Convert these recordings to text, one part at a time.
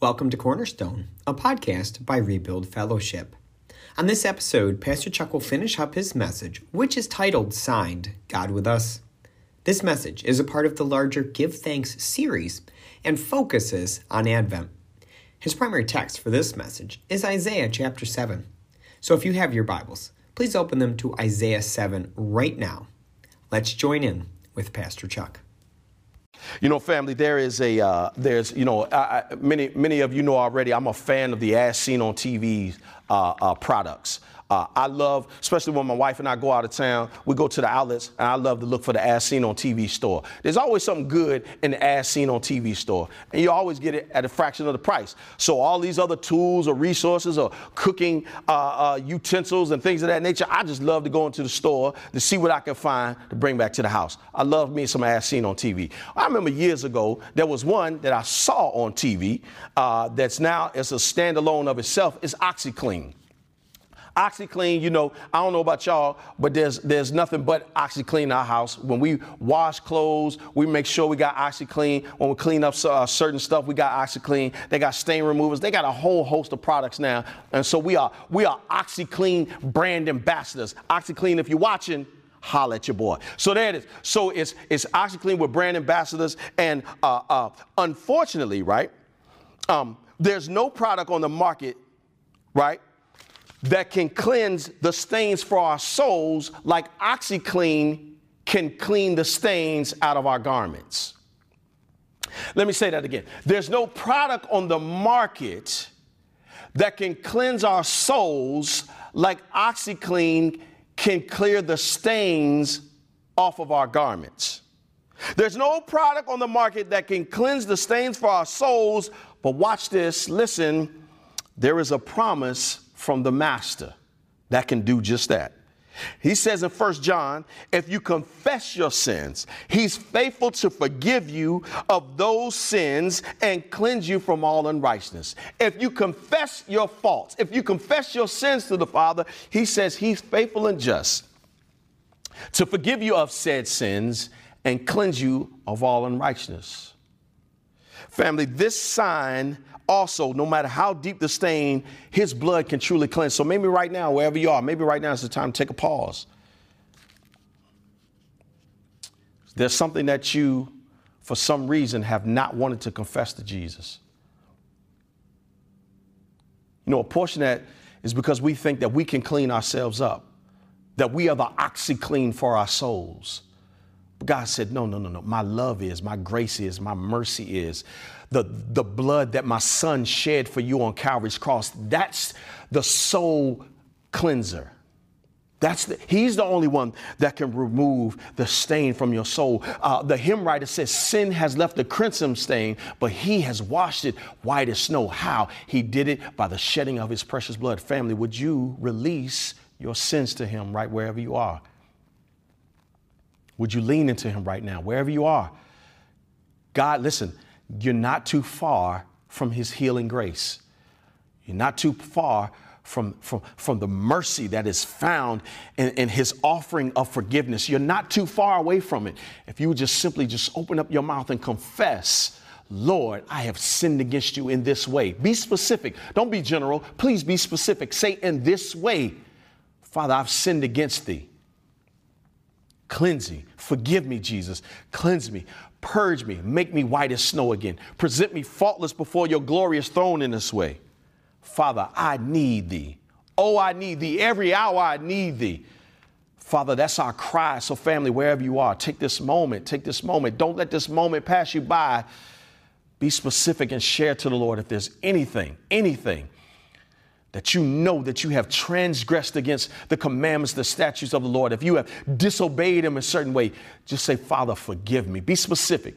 Welcome to Cornerstone, a podcast by Rebuild Fellowship. On this episode, Pastor Chuck will finish up his message, which is titled Signed God with Us. This message is a part of the larger Give Thanks series and focuses on Advent. His primary text for this message is Isaiah chapter 7. So if you have your Bibles, please open them to Isaiah 7 right now. Let's join in with Pastor Chuck. You know, family, there is a, uh, there's, you know, I, I, many, many of you know already, I'm a fan of the as seen on TV uh, uh, products. Uh, I love, especially when my wife and I go out of town, we go to the outlets, and I love to look for the as seen on TV store. There's always something good in the as seen on TV store, and you always get it at a fraction of the price. So all these other tools or resources or cooking uh, uh, utensils and things of that nature, I just love to go into the store to see what I can find to bring back to the house. I love me some as seen on TV. I remember years ago there was one that I saw on TV uh, that's now it's a standalone of itself. It's OxiClean. OxiClean, you know, I don't know about y'all, but there's there's nothing but OxiClean in our house. When we wash clothes, we make sure we got OxiClean. When we clean up uh, certain stuff, we got OxiClean. They got stain removers. They got a whole host of products now, and so we are we are OxiClean brand ambassadors. OxiClean, if you're watching, holla at your boy. So there it is. So it's it's OxiClean with brand ambassadors, and uh, uh, unfortunately, right, um, there's no product on the market, right, that can cleanse the stains for our souls like OxiClean can clean the stains out of our garments. Let me say that again. There's no product on the market that can cleanse our souls like OxiClean can clear the stains off of our garments. There's no product on the market that can cleanse the stains for our souls, but watch this, listen, there is a promise from the master that can do just that. He says in 1 John, if you confess your sins, he's faithful to forgive you of those sins and cleanse you from all unrighteousness. If you confess your faults, if you confess your sins to the Father, he says he's faithful and just to forgive you of said sins and cleanse you of all unrighteousness. Family, this sign also, no matter how deep the stain, his blood can truly cleanse. So maybe right now, wherever you are, maybe right now is the time to take a pause. There's something that you, for some reason, have not wanted to confess to Jesus. You know, a portion of that is because we think that we can clean ourselves up, that we are the OxiClean for our souls. God said, No, no, no, no. My love is, my grace is, my mercy is the, the blood that my son shed for you on Calvary's cross. That's the soul cleanser. That's the, he's the only one that can remove the stain from your soul. Uh, the hymn writer says, Sin has left a crimson stain, but he has washed it white as snow. How? He did it by the shedding of his precious blood. Family, would you release your sins to him right wherever you are? Would you lean into him right now, wherever you are? God, listen, you're not too far from his healing grace. You're not too far from, from, from the mercy that is found in, in, his offering of forgiveness. You're not too far away from it. If you would just simply just open up your mouth and confess, Lord, I have sinned against you in this way. Be specific. Don't be general. Please be specific. Say in this way, Father, I've sinned against thee. Cleanse me. Forgive me, Jesus. Cleanse me. Purge me, make me white as snow again. Present me faultless before your glorious throne in this way. Father, I need thee. Oh, I need thee. Every hour I need thee. Father, that's our cry. So, family, wherever you are, take this moment. Take this moment. Don't let this moment pass you by. Be specific and share to the Lord if there's anything, anything that you know that you have transgressed against the commandments, the statutes of the Lord, if you have disobeyed him a certain way, just say, Father, forgive me. Be specific.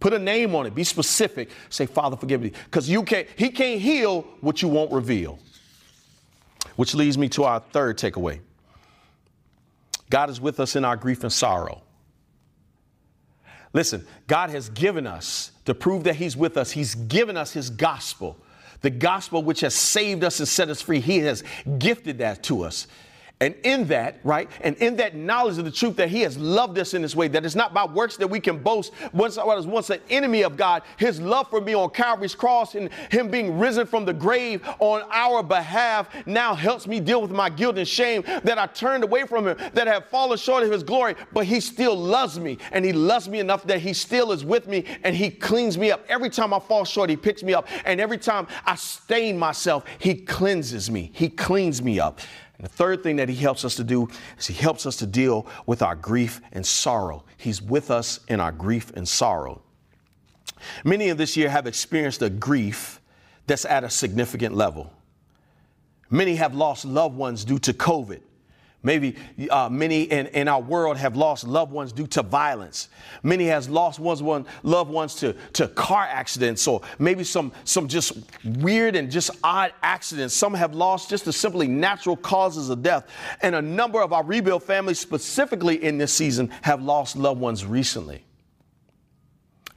Put a name on it. Be specific. Say, Father, forgive me. Because you can't, he can't heal what you won't reveal. Which leads me to our third takeaway. God is with us in our grief and sorrow. Listen, God has given us to prove that He's with us, He's given us His gospel the gospel which has saved us and set us free, He has gifted that to us. And in that, right, and in that knowledge of the truth that He has loved us in this way, that it's not by works that we can boast. Once I was once an enemy of God, His love for me on Calvary's cross and Him being risen from the grave on our behalf now helps me deal with my guilt and shame that I turned away from Him, that I have fallen short of His glory, but He still loves me. And He loves me enough that He still is with me and He cleans me up. Every time I fall short, He picks me up. And every time I stain myself, He cleanses me, He cleans me up. And the third thing that he helps us to do is he helps us to deal with our grief and sorrow. He's with us in our grief and sorrow. Many of this year have experienced a grief that's at a significant level. Many have lost loved ones due to COVID. Maybe uh, many in, in our world have lost loved ones due to violence. Many has lost ones, one, loved ones to, to car accidents or maybe some, some just weird and just odd accidents. Some have lost just the simply natural causes of death. And a number of our rebuild families, specifically in this season, have lost loved ones recently.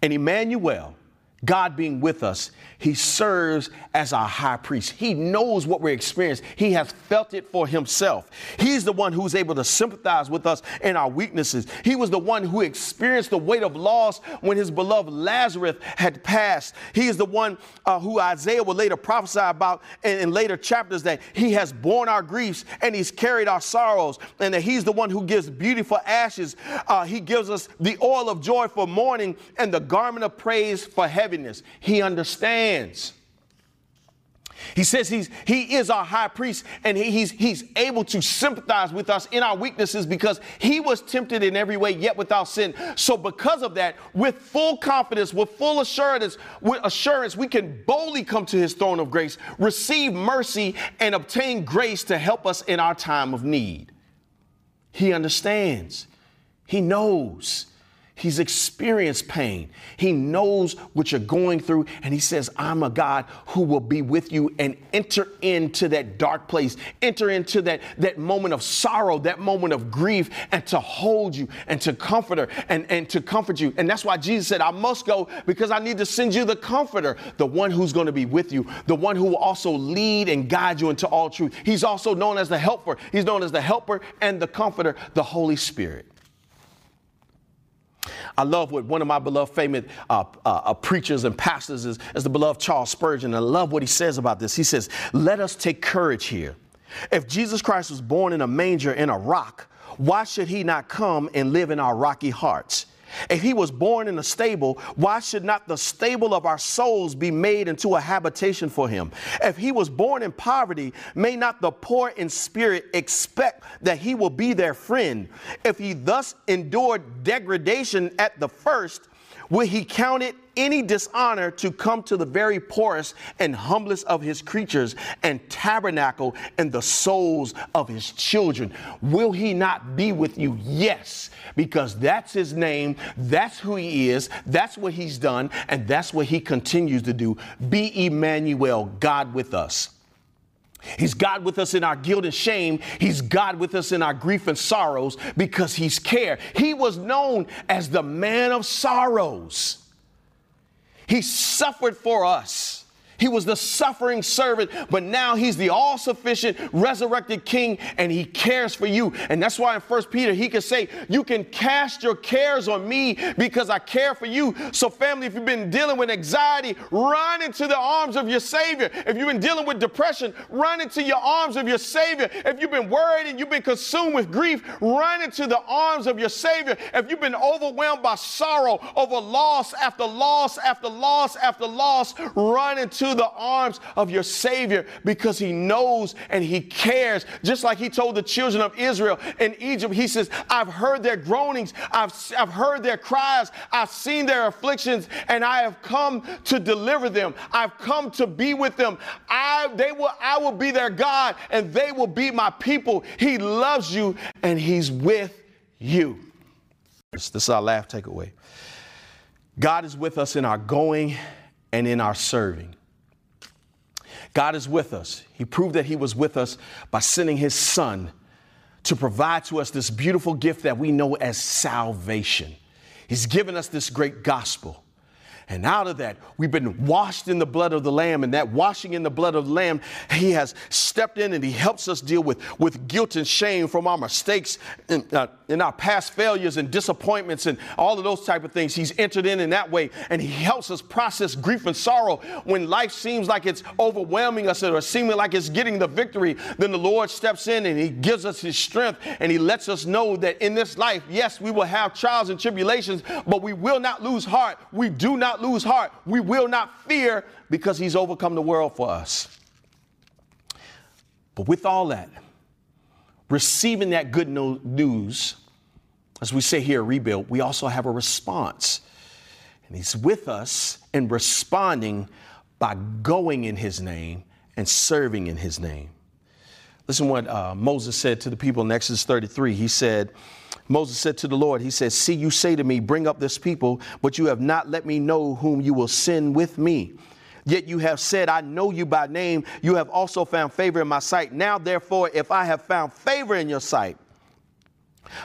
And Emmanuel, God being with us, he serves as our high priest. He knows what we're experiencing. He has felt it for himself. He's the one who's able to sympathize with us in our weaknesses. He was the one who experienced the weight of loss when his beloved Lazarus had passed. He is the one uh, who Isaiah will later prophesy about in, in later chapters that he has borne our griefs and he's carried our sorrows, and that he's the one who gives beauty for ashes. Uh, he gives us the oil of joy for mourning and the garment of praise for heaviness. He understands He says he's, he is our high priest and he, he's, he's able to sympathize with us in our weaknesses because he was tempted in every way, yet without sin. So, because of that, with full confidence, with full assurance, with assurance, we can boldly come to his throne of grace, receive mercy, and obtain grace to help us in our time of need. He understands, he knows. He's experienced pain. He knows what you're going through. And he says, I'm a God who will be with you and enter into that dark place, enter into that, that moment of sorrow, that moment of grief, and to hold you and to comfort her and, and to comfort you. And that's why Jesus said, I must go because I need to send you the comforter, the one who's going to be with you, the one who will also lead and guide you into all truth. He's also known as the helper. He's known as the helper and the comforter, the Holy Spirit. I love what one of my beloved famous uh, uh, uh, preachers and pastors is, is the beloved Charles Spurgeon. I love what he says about this. He says, Let us take courage here. If Jesus Christ was born in a manger in a rock, why should he not come and live in our rocky hearts? If he was born in a stable, why should not the stable of our souls be made into a habitation for him? If he was born in poverty, may not the poor in spirit expect that he will be their friend? If he thus endured degradation at the first, will he count it any dishonor to come to the very poorest and humblest of his creatures and tabernacle in the souls of his children. Will he not be with you? Yes, because that's his name, that's who he is, that's what he's done, and that's what he continues to do. Be Emmanuel, God with us. He's God with us in our guilt and shame. He's God with us in our grief and sorrows because He's care. He was known as the man of sorrows. He suffered for us. He was the suffering servant, but now he's the all sufficient resurrected king and he cares for you. And that's why in First Peter he can say, You can cast your cares on me because I care for you. So, family, if you've been dealing with anxiety, run into the arms of your Savior. If you've been dealing with depression, run into your arms of your Savior. If you've been worried and you've been consumed with grief, run into the arms of your Savior. If you've been overwhelmed by sorrow over loss after loss after loss after loss, run into to the arms of your Savior because He knows and He cares. Just like He told the children of Israel in Egypt, He says, I've heard their groanings, I've, I've heard their cries, I've seen their afflictions, and I have come to deliver them. I've come to be with them. I, they will, I will be their God, and they will be my people. He loves you, and He's with you. This, this is our last takeaway. God is with us in our going and in our serving. God is with us. He proved that He was with us by sending His Son to provide to us this beautiful gift that we know as salvation. He's given us this great gospel. And out of that, we've been washed in the blood of the Lamb. And that washing in the blood of the Lamb, He has stepped in and He helps us deal with, with guilt and shame from our mistakes and, uh, in our past failures and disappointments and all of those type of things. He's entered in in that way. And He helps us process grief and sorrow when life seems like it's overwhelming us or seeming like it's getting the victory. Then the Lord steps in and He gives us His strength and He lets us know that in this life, yes, we will have trials and tribulations, but we will not lose heart. We do not not lose heart. We will not fear because he's overcome the world for us. But with all that, receiving that good news, as we say here, rebuild, we also have a response. And he's with us in responding by going in his name and serving in his name. Listen what uh, Moses said to the people in Exodus 33. He said, Moses said to the Lord, He said, See, you say to me, Bring up this people, but you have not let me know whom you will send with me. Yet you have said, I know you by name. You have also found favor in my sight. Now, therefore, if I have found favor in your sight,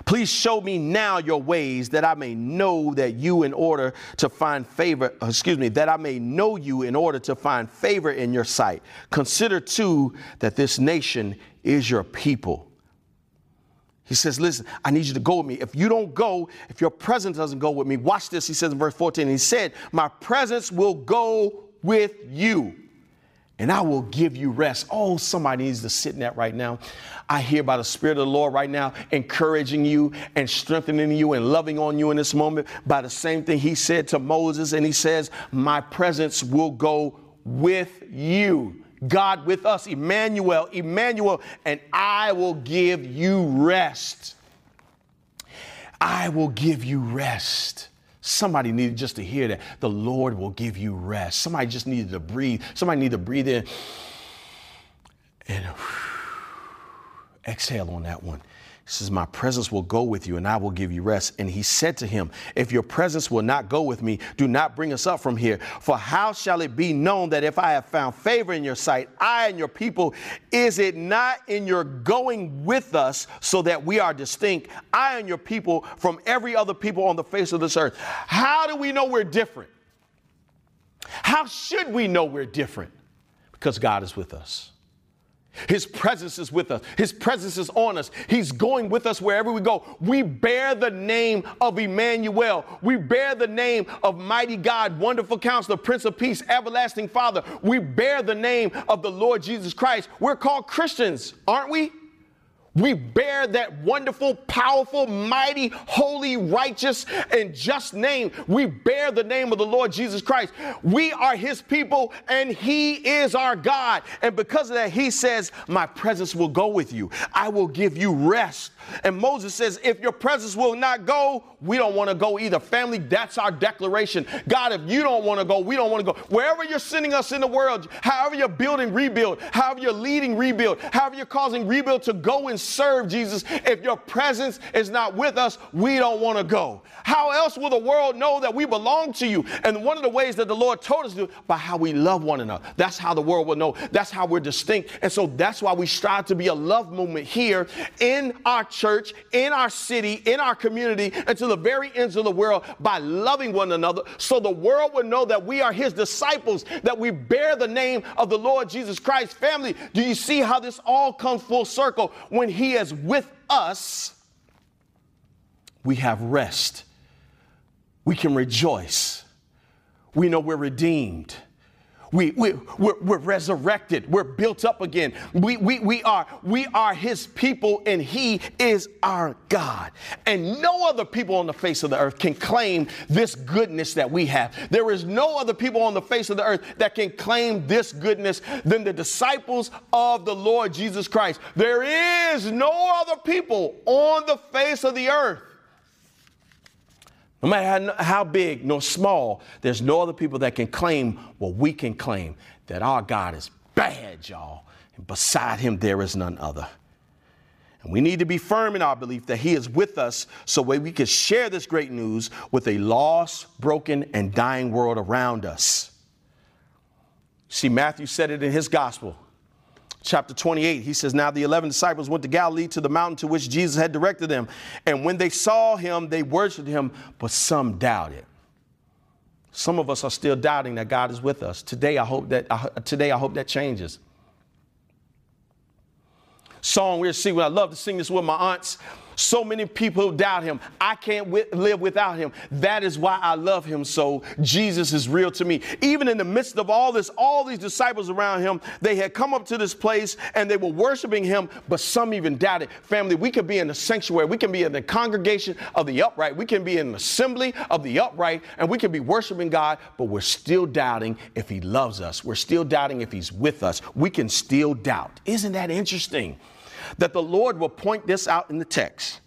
Please show me now your ways that I may know that you in order to find favor, uh, excuse me, that I may know you in order to find favor in your sight. Consider too that this nation is your people. He says, Listen, I need you to go with me. If you don't go, if your presence doesn't go with me, watch this. He says in verse 14, He said, My presence will go with you and I will give you rest. Oh, somebody needs to sit in that right now. I hear by the Spirit of the Lord right now, encouraging you and strengthening you and loving on you in this moment by the same thing He said to Moses. And He says, My presence will go with you. God with us, Emmanuel, Emmanuel, and I will give you rest. I will give you rest. Somebody needed just to hear that. The Lord will give you rest. Somebody just needed to breathe. Somebody needed to breathe in and exhale on that one. He says, My presence will go with you and I will give you rest. And he said to him, If your presence will not go with me, do not bring us up from here. For how shall it be known that if I have found favor in your sight, I and your people, is it not in your going with us so that we are distinct, I and your people, from every other people on the face of this earth? How do we know we're different? How should we know we're different? Because God is with us. His presence is with us. His presence is on us. He's going with us wherever we go. We bear the name of Emmanuel. We bear the name of mighty God, wonderful counselor, Prince of Peace, everlasting Father. We bear the name of the Lord Jesus Christ. We're called Christians, aren't we? We bear that wonderful, powerful, mighty, holy, righteous, and just name. We bear the name of the Lord Jesus Christ. We are his people and he is our God. And because of that, he says, My presence will go with you. I will give you rest. And Moses says, If your presence will not go, we don't want to go either. Family, that's our declaration. God, if you don't want to go, we don't want to go. Wherever you're sending us in the world, however you're building rebuild, however you're leading rebuild, however you're causing rebuild to go and serve Jesus, if your presence is not with us, we don't want to go. How else will the world know that we belong to you? And one of the ways that the Lord told us to do, by how we love one another. That's how the world will know. That's how we're distinct. And so that's why we strive to be a love movement here in our church, in our city, in our community, and to the very ends of the world by loving one another so the world will know that we are his disciples, that we bear the name of the Lord Jesus Christ. Family, do you see how this all comes full circle? When he is with us, we have rest. We can rejoice. We know we're redeemed. We, we, we're, we're, resurrected. We're built up again. We, we, we, are, we are his people and he is our God. And no other people on the face of the earth can claim this goodness that we have. There is no other people on the face of the earth that can claim this goodness than the disciples of the Lord Jesus Christ. There is no other people on the face of the earth no matter how, big nor small, there's no other people that can claim what we can claim that our God is bad, y'all. And beside him, there is none other. And we need to be firm in our belief that He is with us so we can share this great news with a lost, broken, and dying world around us. See, Matthew said it in his gospel chapter 28, he says, Now the 11 disciples went to Galilee to the mountain to which Jesus had directed them. And when they saw him, they worshiped him, but some doubted. Some of us are still doubting that God is with us. Today, I hope that uh, today I hope that changes. Song we're singing. I love to sing this with my aunts. So many people doubt him. I can't live without him. That is why I love him so. Jesus is real to me. Even in the midst of all this, all these disciples around him, they had come up to this place and they were worshiping him, but some even doubted. Family, we could be in the sanctuary, we can be in the congregation of the upright, we can be in the assembly of the upright, and we can be worshiping God, but we're still doubting if he loves us. We're still doubting if he's with us. We can still doubt. Isn't that interesting? That the Lord will point this out in the text.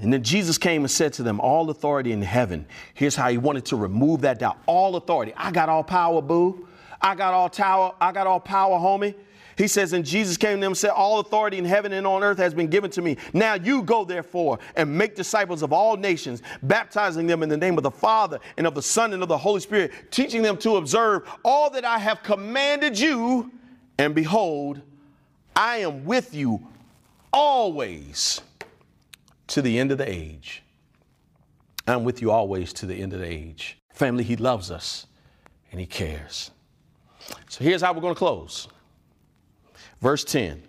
And then Jesus came and said to them, All authority in heaven. Here's how he wanted to remove that doubt. All authority. I got all power, boo. I got all tower. I got all power, homie. He says, and Jesus came to them and said, All authority in heaven and on earth has been given to me. Now you go, therefore, and make disciples of all nations, baptizing them in the name of the Father and of the Son and of the Holy Spirit, teaching them to observe all that I have commanded you. And behold, I am with you always to the end of the age. I'm with you always to the end of the age. Family, He loves us and He cares. So here's how we're going to close. Verse 10,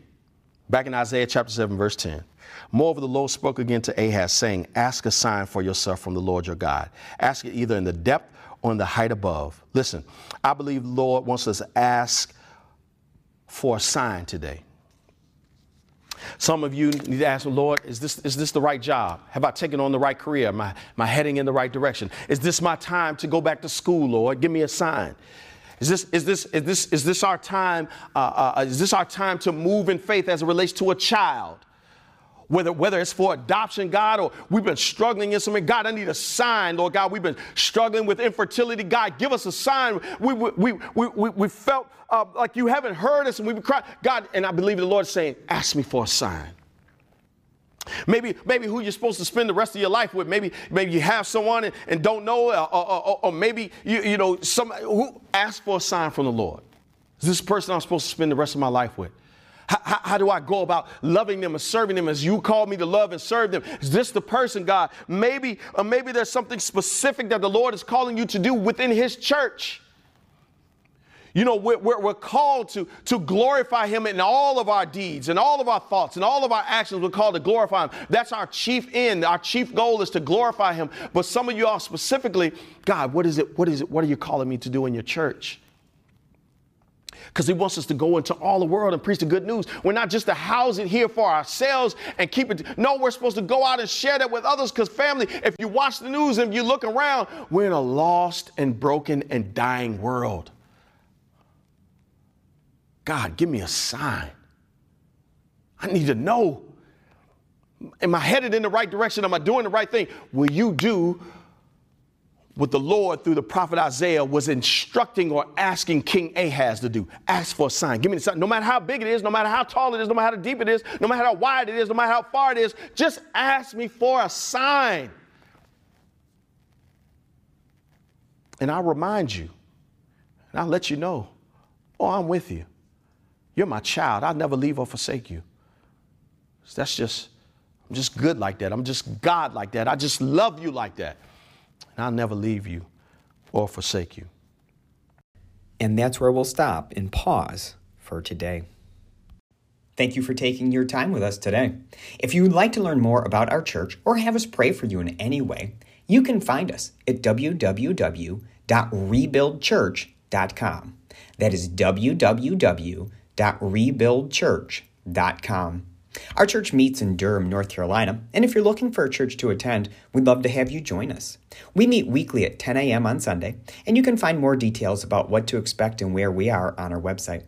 back in Isaiah chapter 7, verse 10. Moreover, the Lord spoke again to Ahaz, saying, Ask a sign for yourself from the Lord your God. Ask it either in the depth or in the height above. Listen, I believe the Lord wants us to ask for a sign today. Some of you need to ask the Lord, is this, is this the right job? Have I taken on the right career? Am I, am I heading in the right direction? Is this my time to go back to school, Lord? Give me a sign. Is this, is this, is this, is this our time? Uh, uh, is this our time to move in faith as it relates to a child? Whether, whether it's for adoption, God, or we've been struggling in something, God, I need a sign, Lord God. We've been struggling with infertility, God, give us a sign. We, we, we, we, we felt uh, like you haven't heard us and we've been crying. God, and I believe the Lord saying, ask me for a sign. Maybe, maybe who you're supposed to spend the rest of your life with. Maybe, maybe you have someone and, and don't know, or, or, or, or maybe you, you know, some who ask for a sign from the Lord. Is this person I'm supposed to spend the rest of my life with? How, how, do I go about loving them and serving them as you call me to love and serve them? Is this the person, God? Maybe, or maybe there's something specific that the Lord is calling you to do within His church. You know, we're, we're, we're, called to, to glorify Him in all of our deeds and all of our thoughts and all of our actions. We're called to glorify Him. That's our chief end. Our chief goal is to glorify Him. But some of you all specifically, God, what is it? What is it? What are you calling me to do in your church? Because he wants us to go into all the world and preach the good news. We're not just to house it here for ourselves and keep it. No, we're supposed to go out and share that with others because, family, if you watch the news and you look around, we're in a lost and broken and dying world. God, give me a sign. I need to know. Am I headed in the right direction? Am I doing the right thing? Will you do what the Lord, through the prophet Isaiah, was instructing or asking King Ahaz to do. Ask for a sign. Give me the sign. No matter how big it is, no matter how tall it is, no matter how deep it is, no matter how wide it is, no matter how far it is, just ask me for a sign. And I'll remind you, and I'll let you know, oh, I'm with you. You're my child. I'll never leave or forsake you. That's just, I'm just good like that. I'm just God like that. I just love you like that and I'll never leave you or forsake you. And that's where we'll stop and pause for today. Thank you for taking your time with us today. If you would like to learn more about our church or have us pray for you in any way, you can find us at www.rebuildchurch.com. That is www.rebuildchurch.com. Our church meets in Durham, North Carolina, and if you're looking for a church to attend, we'd love to have you join us. We meet weekly at 10 a.m. on Sunday, and you can find more details about what to expect and where we are on our website.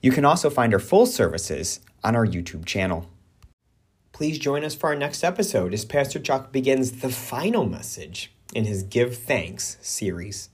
You can also find our full services on our YouTube channel. Please join us for our next episode as Pastor Chuck begins the final message in his Give Thanks series.